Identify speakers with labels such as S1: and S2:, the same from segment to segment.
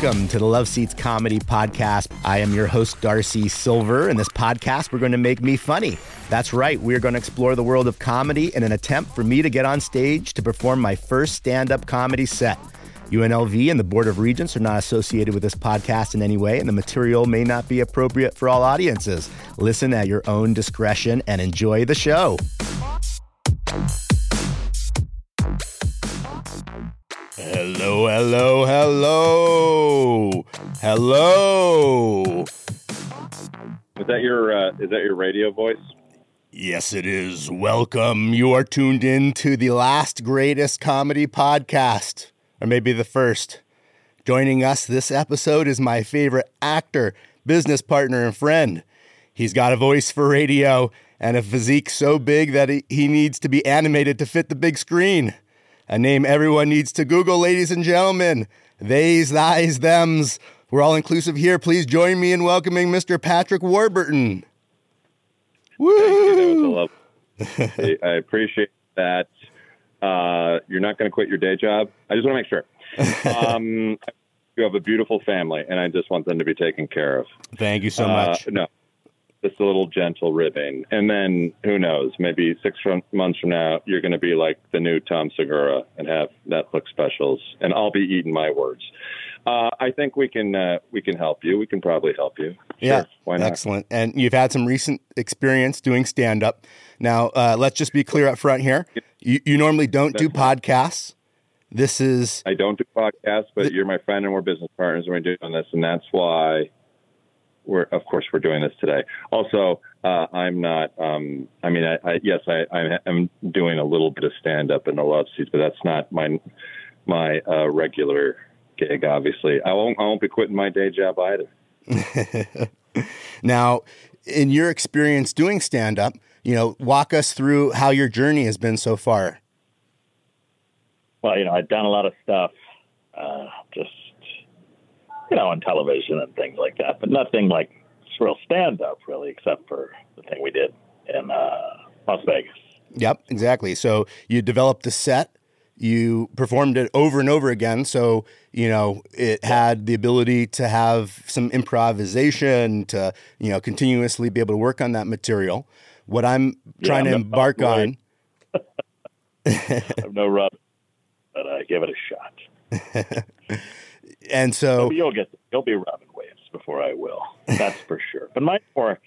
S1: Welcome to the LuvSeats Comedy Podcast. I am your host, Darcy Silver. In this podcast, we're going to make me funny. That's right, we're going to explore the world of comedy in an attempt for me to get on stage to perform my first stand up comedy set. UNLV and the Board of Regents are not associated with this podcast in any way, and the material may not be appropriate for all audiences. Listen at your own discretion and enjoy the show. Hello, hello, hello, hello.
S2: Is that your uh, is that your radio voice?
S1: Yes, it is. Welcome. You are tuned in to the last greatest comedy podcast, or maybe the first. Joining us this episode is my favorite actor, business partner, and friend. He's got a voice for radio and a physique so big that he, he needs to be animated to fit the big screen. A name everyone needs to Google, ladies and gentlemen. Theys, thys, thems. We're all inclusive here. Please join me in welcoming Mr. Patrick Warburton.
S2: Thank you. That
S1: Woo!
S2: was a love. I, appreciate that. Uh, you're not going to quit your day job. I just want to make sure. Um, you have a beautiful family, and I just want them to be taken care of.
S1: Thank you so
S2: Uh,
S1: much.
S2: no, just a little gentle ribbing, and then who knows? Maybe six from, months from now, you're going to be like the new Tom Segura and have Netflix specials, and I'll be eating my words. Uh, I think we can uh, we can help you. We can probably help you.
S1: Yeah,
S2: Sure, why not?
S1: excellent. And you've had some recent experience doing stand up. Now, uh, let's just be clear up front here. You, you normally don't do podcasts. This is
S2: I don't do podcasts, but you're my friend and we're business partners and we're doing this, and that's why we're, of course, we're doing this today. Also, uh, I'm not. Um, I mean, I, I yes, I, I am doing a little bit of stand up in the love seats, but that's not my my uh, regular gig. Obviously, I won't. I won't be quitting my day job either.
S1: now, in your experience doing stand up, you know, walk us through how your journey has been so far.
S3: well, you know, I've done a lot of stuff, uh, just you know, on television and things like that, but nothing like real stand up, really, except for the thing we did in uh, Las Vegas.
S1: Yep, exactly. So you developed a set, you performed it over and over again. So, you know, it had the ability to have some improvisation, to, you know, continuously be able to work on that material. What I'm trying to
S3: no,
S1: embark
S3: right.
S1: on,
S3: I have no rub, but I give it a shot.
S1: and so,
S3: But you'll get you'll be Robin Williams before I will. That's for sure. But mine's more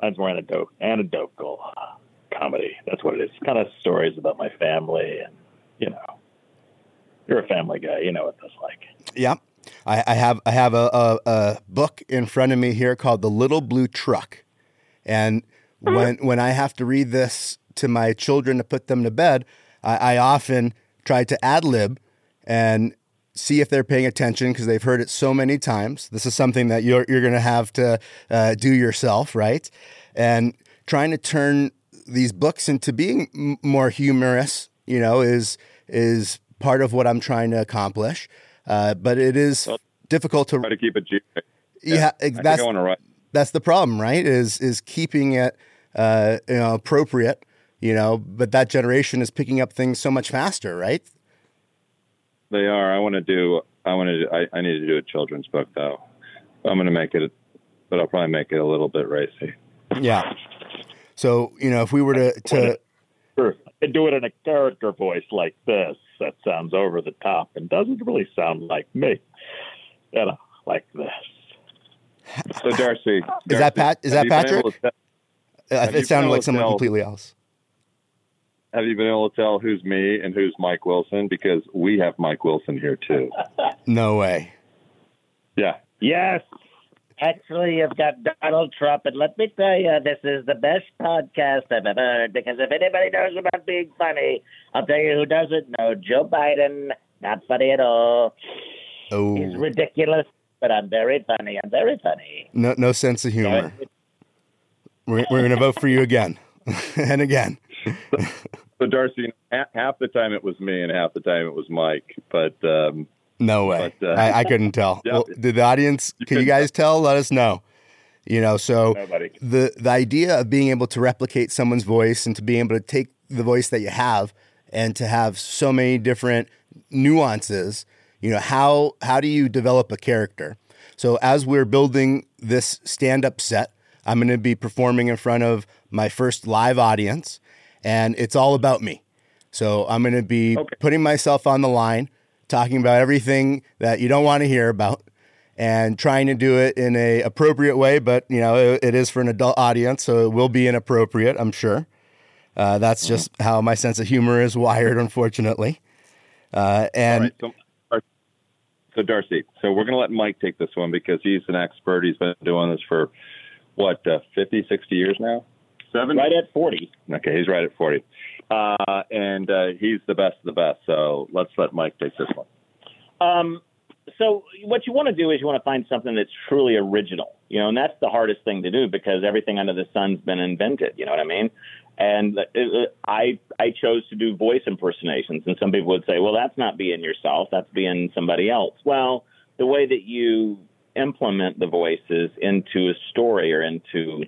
S3: mine's more anecdote, anecdotal uh, comedy. That's what it is. Kind of stories about my family, and you know, you're a family guy. You know what that's like.
S1: yeah, I, I have I have a, a, a book in front of me here called The Little Blue Truck, and when when I have to read this to my children to put them to bed, I, I often try to ad lib and see if they're paying attention because they've heard it so many times. This is something that you're you're going to have to uh, do yourself, right? And trying to turn these books into being m- more humorous, you know, is is part of what I'm trying to accomplish. Uh, but it is difficult to
S2: Try to keep it. G-
S1: yeah,
S2: I
S1: that's
S2: I want to
S1: that's the problem, right? Is is keeping it uh, you know appropriate, you know, but that generation is picking up things so much faster, right?
S2: They are. I want to do. I want to. I, I need to do a children's book though. I'm going to make it, but I'll probably make it a little bit racy.
S1: Yeah. So you know, if we were to to
S3: Sure. I do it in a character voice like this. That sounds over the top and doesn't really sound like me. You know, like this.
S2: So Darcy,
S1: Is that Pat- is that
S2: you been able
S1: Patrick?
S2: to te-
S1: uh,
S2: Have you
S1: it sounded like someone
S2: tell-
S1: completely else.
S2: have you been able to tell who's me and who's Mike Wilson? Because we have Mike Wilson here too.
S1: No way.
S2: Yeah.
S3: Yes.
S4: Actually, you've got Donald Trump, and let me tell you, this is the best podcast I've ever heard. Because if anybody knows about being funny, I'll tell you who doesn't know. Joe Biden, not funny at all.
S1: Oh,
S4: He's ridiculous. but I'm very funny. I'm very funny.
S1: No, no sense of humor. We're, we're going to vote for you again and again.
S2: So Darcy, half the time it was me, and half the time it was Mike. But um,
S1: No way.
S2: But, uh,
S1: I, I couldn't tell.
S2: Yeah.
S1: Well, did the audience? Can you guys tell? Let us know. You know, so
S3: Nobody.
S1: the the idea of being able to replicate someone's voice and to be able to take the voice that you have and to have so many different nuances. You know, how how do you develop a character? So as we're building this stand up set, I'm going to be performing in front of my first live audience, and it's all about me. So I'm going to be
S2: Okay.
S1: putting myself on the line, talking about everything that you don't want to hear about, and trying to do it in a appropriate way. But you know, it, it is for an adult audience, so it will be inappropriate, I'm sure. Uh, that's just how my sense of humor is wired, unfortunately. Uh, and
S2: right, so, so Darcy, so we're going to let Mike take this one because he's an expert. He's been doing this for what uh, 50, 60 years now. Seven.
S3: Right at 40.
S2: Okay, he's right at 40. Uh, and uh, he's the best of the best. So let's let Mike take this one.
S3: Um, so what you want to do is you want to find something that's truly original, you know, and that's the hardest thing to do because everything under the sun's been invented. You know what I mean? And uh, uh, I I chose to do voice impersonations, and some people would say, well, that's not being yourself, that's being somebody else. Well, the way that you implement the voices into a story or into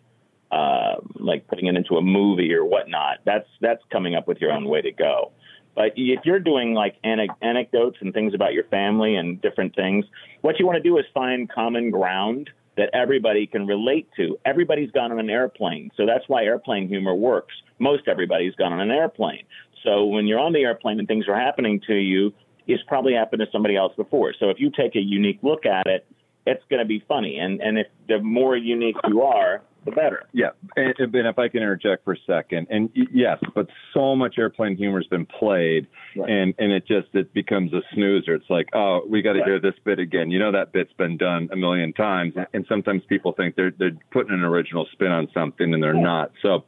S3: uh, like putting it into a movie or whatnot, that's that's coming up with your own way to go. But if you're doing like ane- anecdotes and things about your family and different things, what you want to do is find common ground that everybody can relate to. Everybody's gone on an airplane, so that's why airplane humor works. Most everybody's gone on an airplane. So when you're on the airplane and things are happening to you, it's probably happened to somebody else before. So if you take a unique look at it, it's going to be funny. And and if the more unique you are, the better.
S2: Yeah, and, and if I can interject for a second, and yes, but so much airplane humor has been played,
S3: Right.
S2: and and it just it becomes a snoozer. It's like, oh, we got to
S3: Right.
S2: hear this bit again. You know that bit's been done a million times, and sometimes people think they're they're putting an original spin on something, and they're not. So.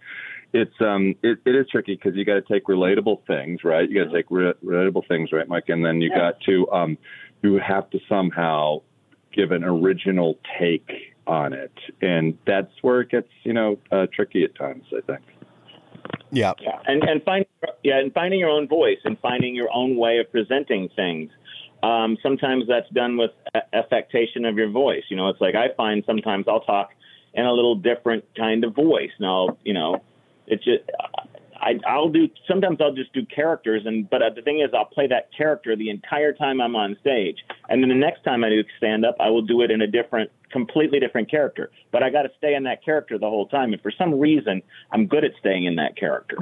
S2: It's um it, it is tricky because you got to take relatable things right you got to take re- relatable things right Mike and then you got to um you have to somehow give an original take on it, and that's where it gets you know uh, tricky at times. I think.
S1: yeah,
S3: Yeah, and and find yeah, and finding your own voice and finding your own way of presenting things. Um, sometimes that's done with a- affectation of your voice. You know, it's like I find sometimes I'll talk in a little different kind of voice. Now, you know, it's just I, I'll do sometimes I'll just do characters, and but uh, the thing is I'll play that character the entire time I'm on stage, and then the next time I do stand up, I will do it in a different, completely different character. But I got to stay in that character the whole time, and for some reason I'm good at staying in that character.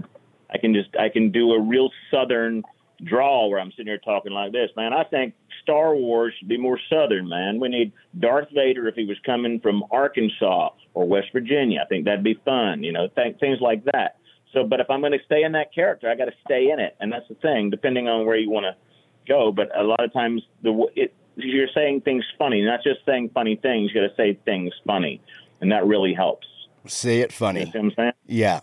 S3: I can just I can do a real southern drawl where I'm sitting here talking like this, man. I think Star Wars should be more southern, man. We need Darth Vader if he was coming from Arkansas or West Virginia. I think that'd be fun, you know, th- things like that. So, but if I'm going to stay in that character, I got to stay in it, and that's the thing. Depending on where you want to go, but a lot of times the it, you're saying things funny, not just saying funny things. You got to say things funny, and that really helps.
S1: say it
S3: You
S1: funny.
S3: see what I'm saying?
S1: Yeah.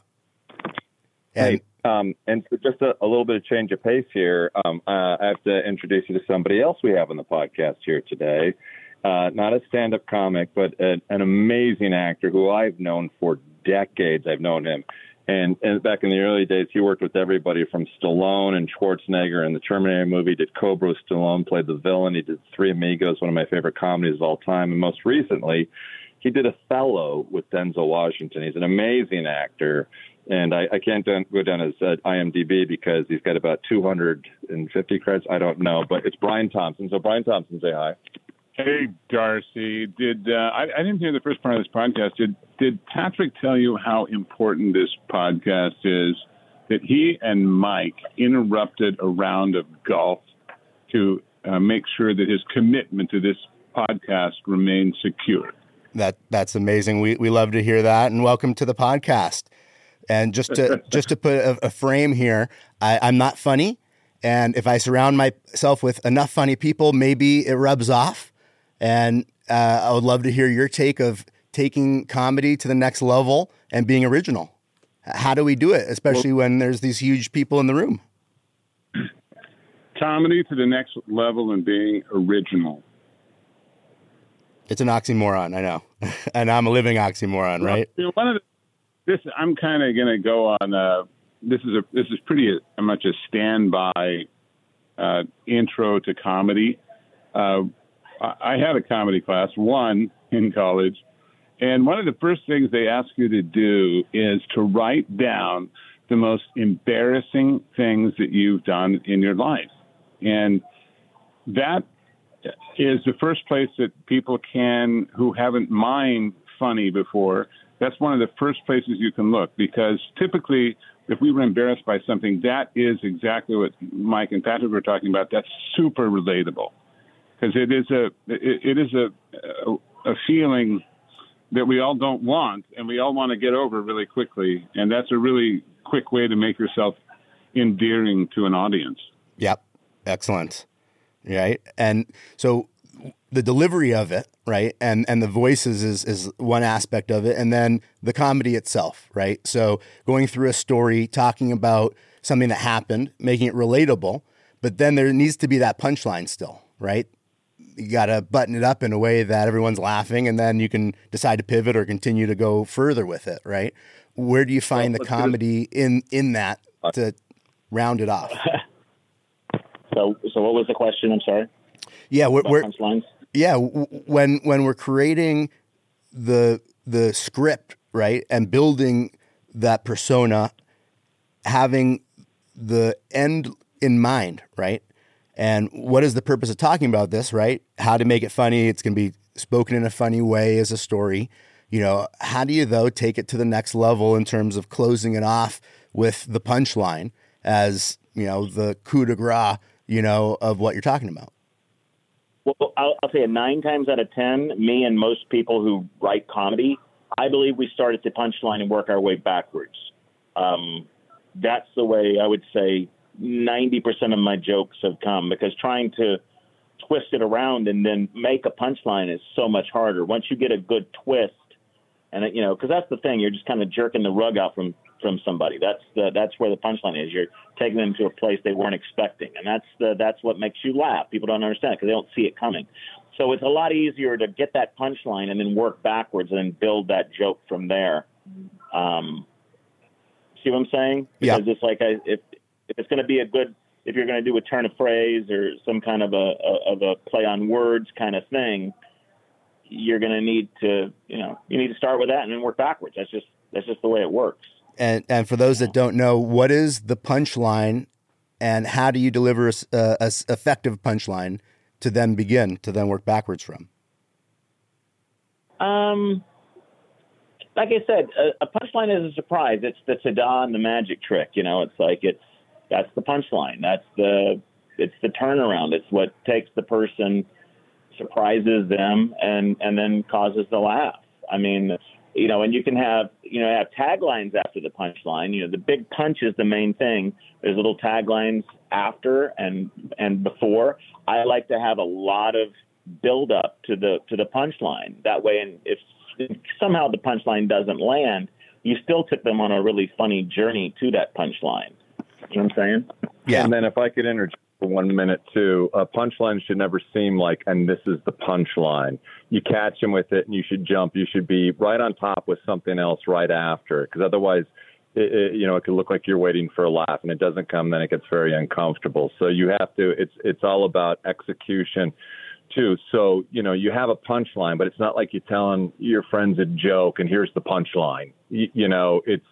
S1: And
S2: Hey, um, and for just a, a little bit of change of pace here, um, uh, I have to introduce you to somebody else we have on the podcast here today. Uh, not a stand-up comic, but an, an amazing actor who I've known for decades. I've known him, and, and back in the early days, he worked with everybody from Stallone and Schwarzenegger in the Terminator movie. Did Cobra Stallone, played the villain. He did Three Amigos, one of my favorite comedies of all time, and most recently, he did Othello with Denzel Washington. He's an amazing actor, and I, I can't go down his uh, IMDb because he's got about 250 credits. I don't know, but it's Brian Thompson. So Brian Thompson, say hi.
S5: Hey, Darcy. Did uh, I, I didn't hear the first part of this podcast? Did Did Patrick tell you how important this podcast is? That he and Mike interrupted a round of golf to uh, make sure that his commitment to this podcast remains secure.
S1: That that's amazing. We we love to hear that, and welcome to the podcast. And just to just to put a, a frame here, I, I'm not funny, and if I surround myself with enough funny people, maybe it rubs off. And uh, I would love to hear your take of taking comedy to the next level and being original. How do we do it, especially when there's these huge people in the room?
S5: Comedy to the next level and being original.
S1: It's an oxymoron, I know, and I'm a living oxymoron, right?
S5: You know, one of the, this, I'm kind of going to go on. Uh, this is a this is pretty uh, much a standby uh, intro to comedy. Uh, I had a comedy class, one in college, and one of the first things they ask you to do is to write down the most embarrassing things that you've done in your life. And that is the first place that people can, who haven't mined funny before, that's one of the first places you can look because typically, if we were embarrassed by something, that is exactly what Mike and Patrick were talking about. That's super relatable because it is a it, it is a, a a feeling that we all don't want and we all want to get over really quickly, and that's a really quick way to make yourself endearing to an audience.
S1: Yep. Excellent. Right. And so the delivery of it, right? And and the voices is is one aspect of it and then the comedy itself, right? So going through a story, talking about something that happened, making it relatable, but then there needs to be that punchline still, right? You got to button it up in a way that everyone's laughing and then you can decide to pivot or continue to go further with it, right? Where do you find
S2: Well,
S1: the comedy in in that to round it off?
S3: So, so what was the question? I'm sorry.
S1: Yeah, we're, we're yeah w- when when we're creating the the script right and building that persona having the end in mind right and what is the purpose of talking about this right? How to make it funny. It's going to be spoken in a funny way as a story. You know how do you though take it to the next level in terms of closing it off with the punchline as you know the coup de grace you know of what you're talking about?
S3: Well, I'll, I'll tell you, nine times out of ten, me and most people who write comedy, I believe we start at the punchline and work our way backwards. Um, that's the way I would say 90% of my jokes have come because trying to twist it around and then make a punchline is so much harder. Once you get a good twist, and it, you know, because that's the thing, you're just kind of jerking the rug out from from somebody. That's the that's where the punchline is. You're taking them to a place they weren't expecting, and that's the that's what makes you laugh. People don't understand because they don't see it coming. So it's a lot easier to get that punchline and then work backwards and then build that joke from there. Um, see what I'm saying?
S1: Yeah.
S3: Because it's like I, if if it's going to be a good if you're going to do a turn of phrase or some kind of a, a of a play on words kind of thing, you're going to need to you know you need to start with that and then work backwards. That's just that's just the way it works.
S1: And and for those that don't know, what is the punchline, and how do you deliver a, a- a effective punchline to then begin to then work backwards from?
S3: Um, like I said, a, a punchline is a surprise. It's the ta-da and the magic trick. You know, it's like it's that's the punchline. That's the it's the turnaround. It's what takes the person, surprises them, and and then causes the laugh. I mean, you know, and you can have you know have taglines after the punchline. You know, the big punch is the main thing. There's little taglines after and and before. I like to have a lot of build up to the to the punchline. That way, and if somehow the punchline doesn't land, you still took them on a really funny journey to that punchline. You know what I'm saying?
S1: Yeah.
S2: And then if I could interject for one minute too, a punchline should never seem like, and this is the punchline. You catch them with it, and you should jump. You should be right on top with something else right after, because otherwise, it, it, you know, it could look like you're waiting for a laugh, and it doesn't come. Then it gets very uncomfortable. So you have to. It's it's all about execution. Too. So, you know, you have a punchline, but it's not like you're telling your friends a joke and here's the punchline. You, you know, it's,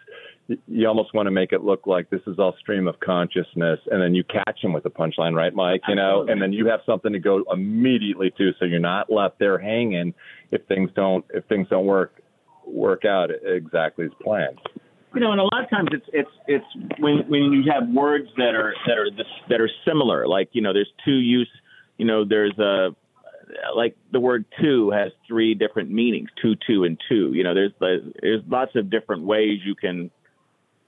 S2: you almost want to make it look like this is all stream of consciousness and then you catch him with a punchline right mike you know and then you have something to go immediately to so you're not left there hanging if things don't if things don't work work out exactly as planned
S3: You know, and a lot of times it's it's it's when when you have words that are that are this, that are similar. Like you know, there's two use. You know, there's a like the word two has three different meanings. Two, two, and two. You know, there's there's lots of different ways you can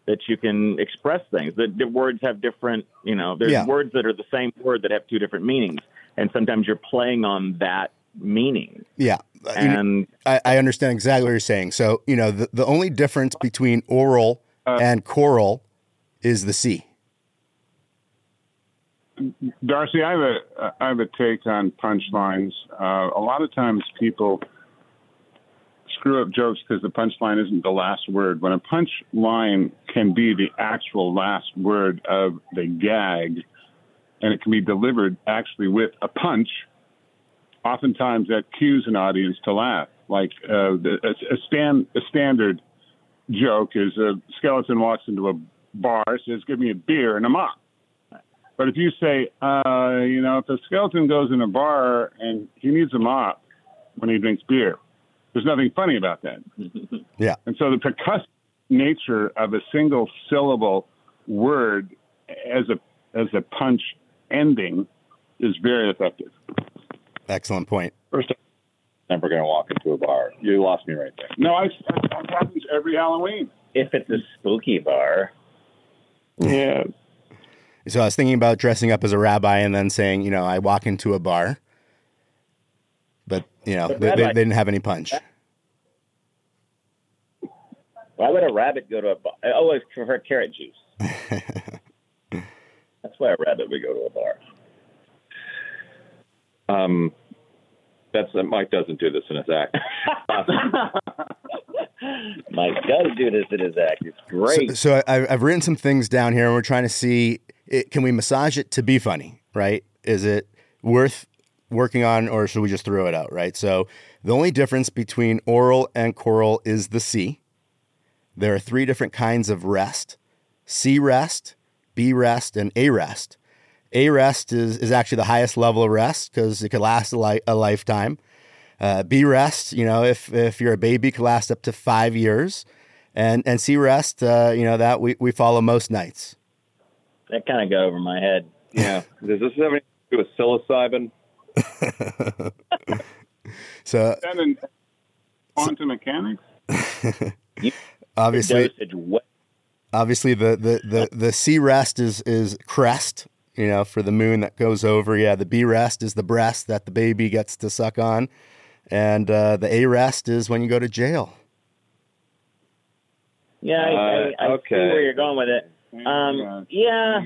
S3: that you can express things. That the words have different. You know, there's
S1: Yeah.
S3: words that are the same word that have two different meanings, and sometimes you're playing on that meaning.
S1: Yeah.
S3: And
S1: I, I understand exactly what you're saying. So, you know, the, the only difference between oral and choral is the C.
S5: Darcy, I have a I have a take on punchlines. Uh, a lot of times people screw up jokes because the punchline isn't the last word. When a punchline can be the actual last word of the gag, and it can be delivered actually with a punch, oftentimes that cues an audience to laugh. Like uh, the, a, a stand a standard joke is a skeleton walks into a bar, says, "Give me a beer and a mop." But if you say, uh, you know, if a skeleton goes in a bar and he needs a mop when he drinks beer, there's nothing funny about that.
S1: Yeah.
S5: And so the percussive nature of a single syllable word as a as a punch ending is very effective.
S1: Excellent point.
S2: First time never going to walk into a bar. You lost me right there.
S5: No, I, that happens every Halloween.
S3: If it's a spooky bar,
S2: Yeah.
S1: So I was thinking about dressing up as a rabbi and then saying, you know, I walk into a bar, but you know, they, they, they didn't have any punch.
S3: why would a rabbit go to a bar? I always prefer carrot juice. That's why a rabbit would go to a bar.
S2: Um, that's uh, Mike doesn't do this in his act.
S3: Mike does do this in his act. It's great.
S1: So, so I, I've written some things down here, and we're trying to see it, can we massage it to be funny, right? Is it worth working on, or should we just throw it out, right? So the only difference between oral and choral is the C. There are three different kinds of rest: C rest, B rest, and A rest. A rest is, is actually the highest level of rest because it could last a, li- a lifetime. Uh, B rest, you know, if if you're a baby, could last up to five years, and and C rest, uh, you know, that we, we follow most nights.
S3: that kind of got over my head.
S2: yeah. Does this have anything to do with psilocybin?
S1: So
S5: And in quantum mechanics,
S1: obviously, obviously the the the the C rest is is crest, you know, for the moon that goes over. Yeah, the B rest is the breast that the baby gets to suck on, and uh, the A rest is when you go to jail.
S3: Yeah, I, I, I
S2: Uh,
S3: see
S2: okay.
S3: where you're going with it. Um, yeah.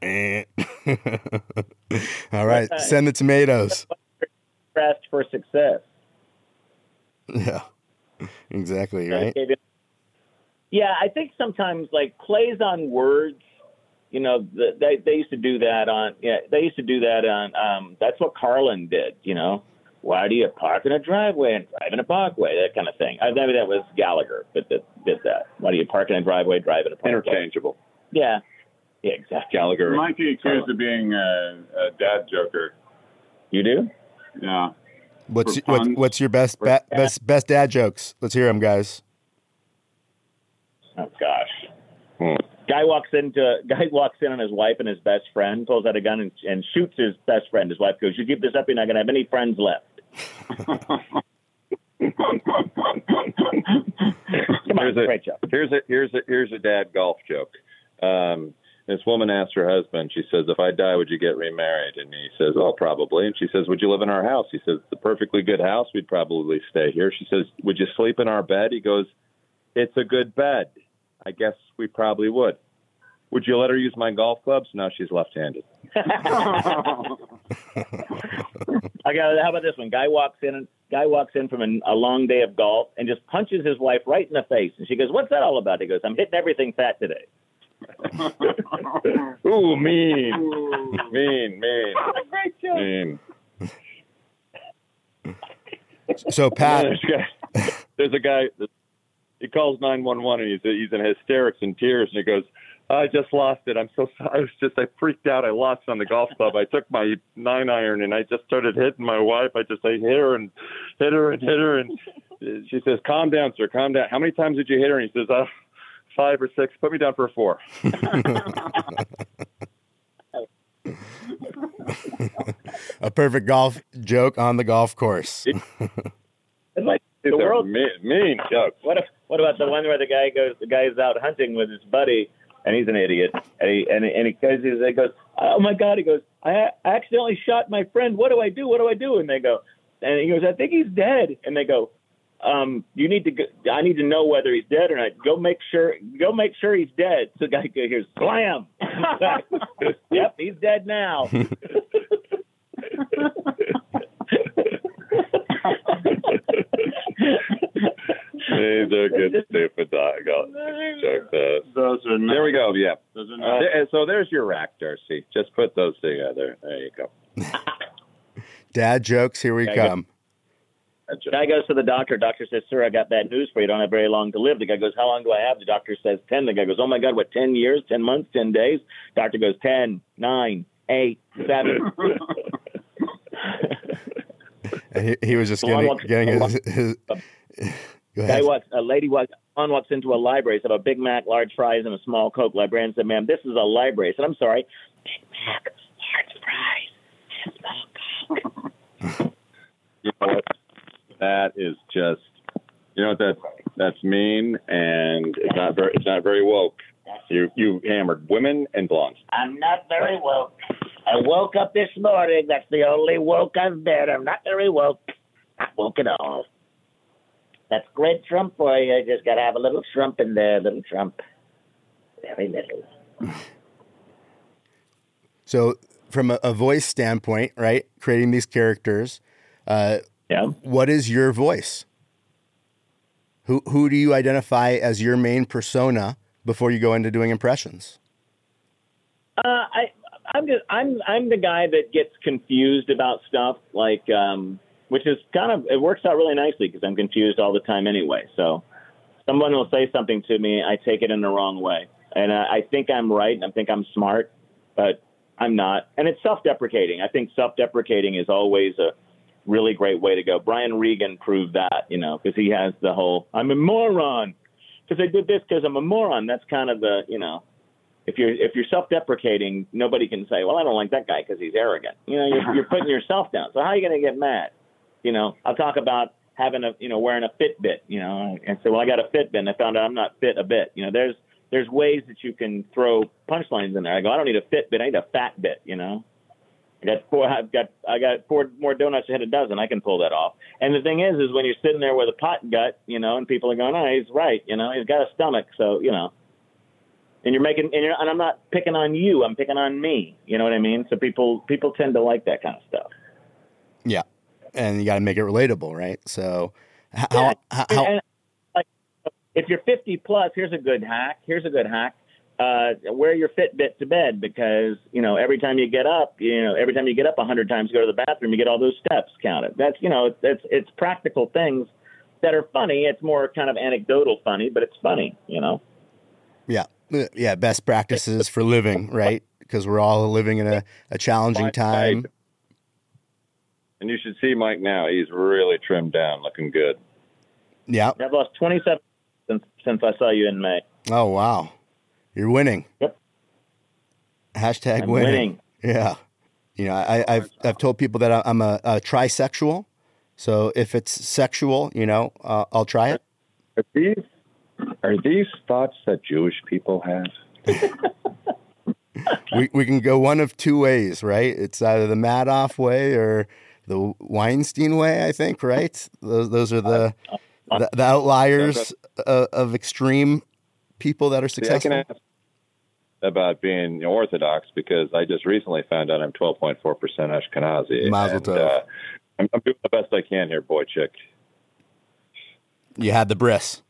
S1: All right, send the tomatoes.
S3: rest for success.
S1: Yeah, exactly right.
S3: Yeah, I think sometimes like plays on words. You know, the, they they used to do that on. Yeah, they used to do that on. Um, that's what Carlin did. You know, why do you park in a driveway and drive in a parkway? That kind of thing. I mean, that was Gallagher that, that did that. Why do you park in a driveway, drive in a parkway?
S2: Interchangeable.
S3: Yeah, yeah, exactly.
S2: Gallagher.
S5: Mikey accused of being a, a dad joker.
S3: You do?
S5: Yeah.
S1: What's
S5: For
S1: what's, what's your best ba- best best dad jokes? Let's hear them, guys.
S3: Oh gosh.
S2: Hmm.
S3: Guy walks into guy walks in on his wife and his best friend, pulls out a gun and, and shoots his best friend. His wife goes, "You keep this up, you're not gonna have any friends left." Come on,
S2: Here's a-
S3: great job.
S2: Here's a here's a here's a dad golf joke. Um, this woman asked her husband. She says, "If I die, would you get remarried?" And he says, "Oh, probably." And she says, "Would you live in our house?" He says, "It's a perfectly good house. We'd probably stay here." She says, "Would you sleep in our bed?" He goes, "It's a good bed. I guess we probably would." Would you let her use my golf clubs? No, she's left-handed.
S3: I got. How about this one? Guy walks in. Guy walks in from an, a long day of golf and just punches his wife right in the face. And she goes, "What's that all about?" He goes, "I'm hitting everything fat today."
S2: Ooh, mean, mean, mean,
S3: Great joke.
S2: mean.
S1: So Pat,
S2: there's, a guy, there's a guy. that- He calls nine one one and he's he's in hysterics and tears and he goes, "I just lost it. I'm so sorry. I was just I freaked out. I lost on the golf club. I took my nine iron and I just started hitting my wife. I just I hit her and hit her and hit her and she says, "Calm down, sir. Calm down. How many times did you hit her?" And he says, "Uh, five or six. Put me down for a four.
S1: a perfect golf joke on the golf course.
S3: It's like
S2: These
S3: the
S2: are
S3: world.
S2: mean, mean jokes.
S3: What if, what about the one where the guy goes? The guy's out hunting with his buddy, and he's an idiot, and he and, and he goes, he goes, oh my god, he goes, I accidentally shot my friend. What do I do? What do I do? And they go, and he goes, I think he's dead. And they go, um, you need to. Go, I need to know whether he's dead or not. Go make sure. Go make sure he's dead. So the guy hears slam. yep, he's dead now.
S2: These are good stupid dog jokes. Uh,
S5: Those are
S2: there we go. Yeah.
S5: Those are
S2: Uh,
S5: not.
S2: so there's your rack, Darcy. Just put those together. There you go.
S1: Dad jokes, here we
S3: Yeah,
S1: come.
S2: That's just-
S3: Guy goes to the doctor. Doctor says, "Sir, I got bad news for you. Don't have very long to live." The guy goes, "How long do I have?" The doctor says, 10. The guy goes, "Oh my God, what? Ten years? Ten months? Ten days?" Doctor goes, "Ten, nine, eight, seven.
S1: And he, he was just getting,
S3: walk-
S1: getting his, his Go
S3: Guy walks, a lady walks, on walks into a library, said a Big Mac, large fries, and a small Coke. Librarian said, "Ma'am, this is a library." I said, "I'm sorry, Big Mac, large fries, and small Coke."
S2: you know what? That is just, you know what that that's mean, and it's not very it's not very woke. You you hammered women and blondes.
S4: I'm not very woke. I woke up this morning. That's the only woke I've been. I'm not very woke. Not woke at all. That's great Trump for you. Just got to have a little Trump in there, little Trump. Very little.
S1: So, from a, a voice standpoint, right, creating these characters, uh,
S3: Yeah.
S1: what is your voice? Who who do you identify as your main persona before you go into doing impressions?
S3: Uh, I I'm just I'm I'm the guy that gets confused about stuff like um which is kind of it works out really nicely because I'm confused all the time anyway. So someone will say something to me, I take it in the wrong way, and I, I think I'm right and I think I'm smart, but I'm not. And it's self-deprecating. I think self-deprecating is always a really great way to go. Brian Regan proved that, you know, because he has the whole I'm a moron because I did this because I'm a moron. That's kind of the you know if you're if you're self-deprecating, nobody can say, "Well, I don't like that guy because he's arrogant." You know, you're, you're putting yourself down. So how are you going to get mad? You know, I'll talk about having a you know wearing a Fitbit. You know, and say, "Well, I got a Fitbit." and I found out I'm not fit a bit. You know, there's there's ways that you can throw punchlines in there. I go, "I don't need a Fitbit. I need a fat bit." You know. I got four. I've got I got four more donuts ahead a dozen. I can pull that off. And the thing is, is when you're sitting there with a pot gut, you know, and people are going, "Oh, he's right," you know, he's got a stomach, so you know, and you're making and, you're, and I'm not picking on you. I'm picking on me. You know what I mean? So people people tend to like that kind of stuff.
S1: Yeah, and you got to make it relatable, right? So, h-
S3: Yeah,
S1: how, how,
S3: and, like, if you're 50 plus, here's a good hack. Here's a good hack. Uh, wear your Fitbit to bed because you know every time you get up, you know every time you get up a hundred times, go to the bathroom, you get all those steps counted. That's you know it's it's practical things that are funny. It's more kind of anecdotal funny, but it's funny. You know.
S1: yeah, yeah, best practices for living, right? Because we're all living in a, a challenging time.
S2: And you should see Mike now. He's really trimmed down, looking good.
S1: Yeah.
S3: I've lost 27 since since I saw you in May.
S1: Oh wow, you're winning.
S3: Yep.
S1: Hashtag winning.
S3: winning.
S1: Yeah. You know, I, I've I've told people that I'm a, a trisexual. So if it's sexual, you know, uh, I'll try it.
S2: Are these are these thoughts that Jewish people have?
S1: We we can go one of two ways, right? It's either the Madoff way or the Weinstein way. I think, right? Those those are the the, the outliers uh, of extreme people that are
S2: See, I can
S1: successful.
S2: ask about being Orthodox because I just recently found out I'm 12.4% Ashkenazi.
S1: Mazel
S2: and, uh, I'm, I'm doing the best I can here, boy chick.
S1: You had the bris.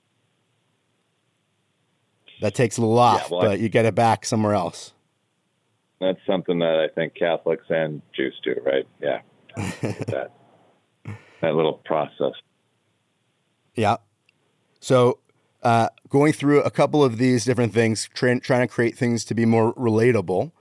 S1: That takes a little off,
S2: Yeah, well, I-
S1: but you get it back somewhere else.
S2: That's something that I think Catholics and Jews do, right? Yeah. that that little process.
S1: Yeah. So, uh, going through a couple of these different things, trying trying to create things to be more relatable.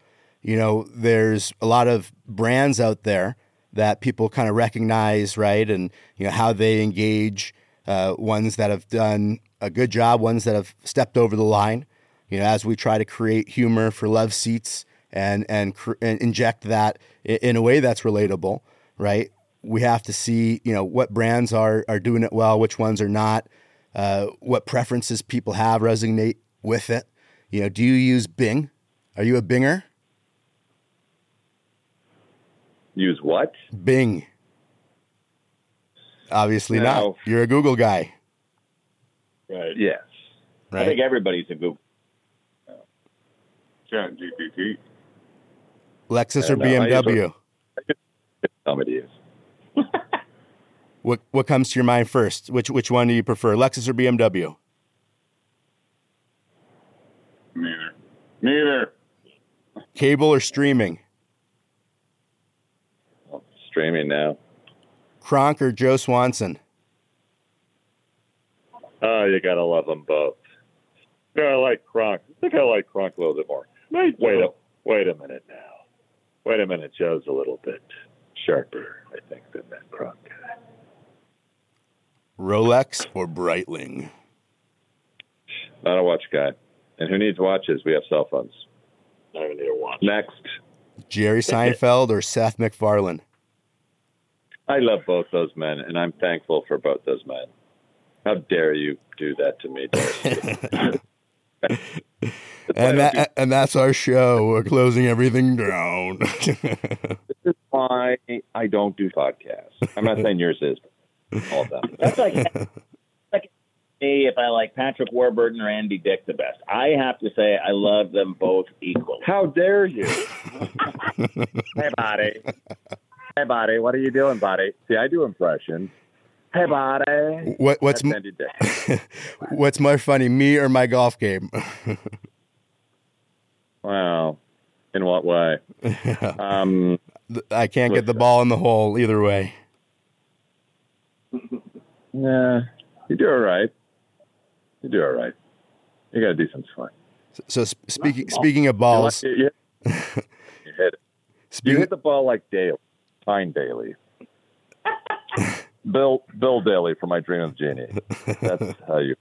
S1: You know, there's a lot of brands out there that people kind of recognize, right? And you know how they engage. Uh, ones that have done a good job, ones that have stepped over the line. You know, as we try to create humor for LuvSeats and and, cr- and inject that in a way that's relatable, right? We have to see, you know, what brands are are doing it well, which ones are not, uh, what preferences people have resonate with it. You know, do you use Bing? Are you a Binger?
S2: Use what?
S1: Bing. Obviously
S2: No.
S1: not. You're a Google guy,
S3: Right.
S2: Yes.
S3: I think everybody's a Google.
S5: Chat GPT.
S1: Lexus or
S2: Yeah, no, I
S1: BMW?
S2: Tell me to use.
S1: What what comes to your mind first? Which which one do you prefer, Lexus or BMW?
S5: Neither. Neither.
S1: Cable or streaming?
S2: Well, streaming now.
S1: Kronk or Joe Swanson?
S3: Oh, you gotta love them both. Yeah, I like Kronk. I think I like Kronk a little bit more. Wait, wait a wait a minute now. Wait a minute. Joe's a little bit sharper, I think, than that Kronk guy.
S1: Rolex or Breitling?
S2: Not a watch guy. And who needs watches? We have cell phones.
S3: I don't even need a watch.
S2: Next.
S1: Jerry Seinfeld or Seth MacFarlane?
S2: I love both those men, and I'm thankful for both those men. How dare you do that to me,
S1: And that and that's our show. We're closing everything down.
S2: This is why I don't do podcasts. I'm not saying yours is, but all of them.
S3: That's like, like me if I like Patrick Warburton or Andy Dick the best. I have to say I love them both equally.
S2: How dare you?
S3: Hey, buddy. Hey, buddy. What are you doing, buddy?
S2: See, I do impressions.
S3: Hey, buddy.
S1: what what's
S2: That's
S1: m-
S2: Andy Dick.
S1: what's more funny, me or my golf game?
S2: Wow. In what way? Um,
S1: I can't get the ball in the hole either way.
S2: Yeah, you do all right. You do all right. You got a decent swing.
S1: So sp- speaking speaking of balls,
S2: You, you, you hit it. You hit the ball like Dale, fine Daly. Bill Bill Daily for my Dream of Jeannie. That's how you.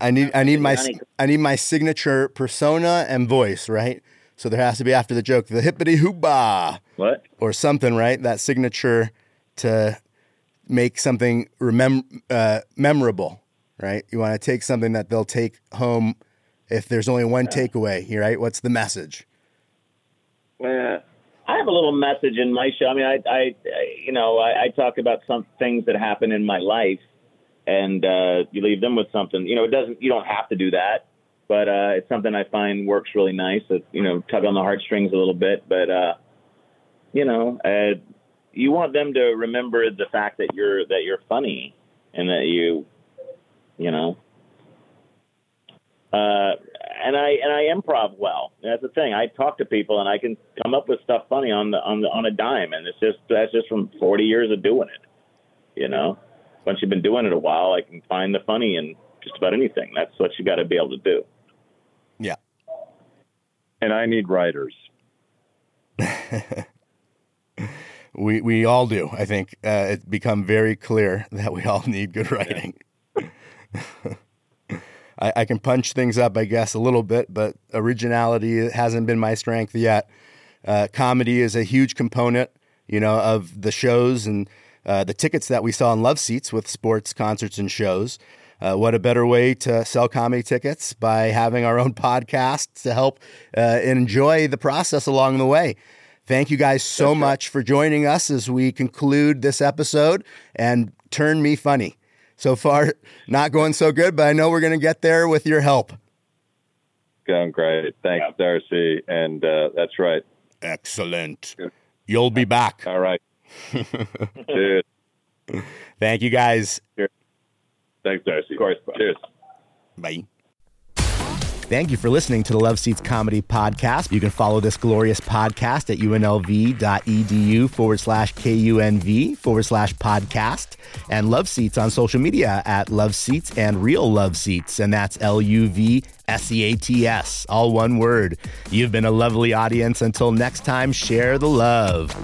S1: I need I need my
S4: Johnny-
S1: I need my signature persona and voice, right? So there has to be after the joke the hippity hoopah
S3: What?
S1: or something, right? That signature to make something remem- uh, memorable, right? You want to take something that they'll take home if there's only one takeaway, right? What's the message?
S3: Eh, I have a little message in my show. I mean, I, I, I you know, I, I talk about some things that happen in my life, and uh, you leave them with something. You know, it doesn't. You don't have to do that, but uh, it's something I find works really nice. It, you know, tug on the heartstrings a little bit, but uh, you know, uh, you want them to remember the fact that you're that you're funny and that you, you know. Uh, and I and I improv well. That's the thing. I talk to people and I can come up with stuff funny on the on the on a dime, and it's just that's just from 40 years of doing it. You know, once you've been doing it a while, I can find the funny in just about anything. That's what you got to be able to do.
S1: Yeah.
S2: And I need writers.
S1: We we all do. I think uh, it's become very clear that we all need good writing. I, I can punch things up, I guess, a little bit, but originality hasn't been my strength yet. Uh, comedy is a huge component, you know, of the shows and uh, the tickets that we saw in LuvSeats with sports, concerts, and shows. Uh, what a better way to sell comedy tickets by having our own podcast to help uh, enjoy the process along the way. Thank you guys so much for joining us as we conclude this episode and turn me funny. So far, not going so good, but I know we're going to get there with your help.
S2: Going great. Thanks, Darcy. And uh, that's right.
S1: Excellent. You'll be back.
S2: All right. Cheers.
S1: Thank you guys.
S2: Thanks, Darcy. Of course. Cheers.
S1: Bye. Thank you for listening to the LuvSeats Comedy Podcast. You can follow this glorious podcast at unlv.edu forward slash KUNV forward slash podcast and LuvSeats on social media at LuvSeats and Real Love Seats. And that's L U V S E A T S, all one word. You've been a lovely audience. Until next time, share the love.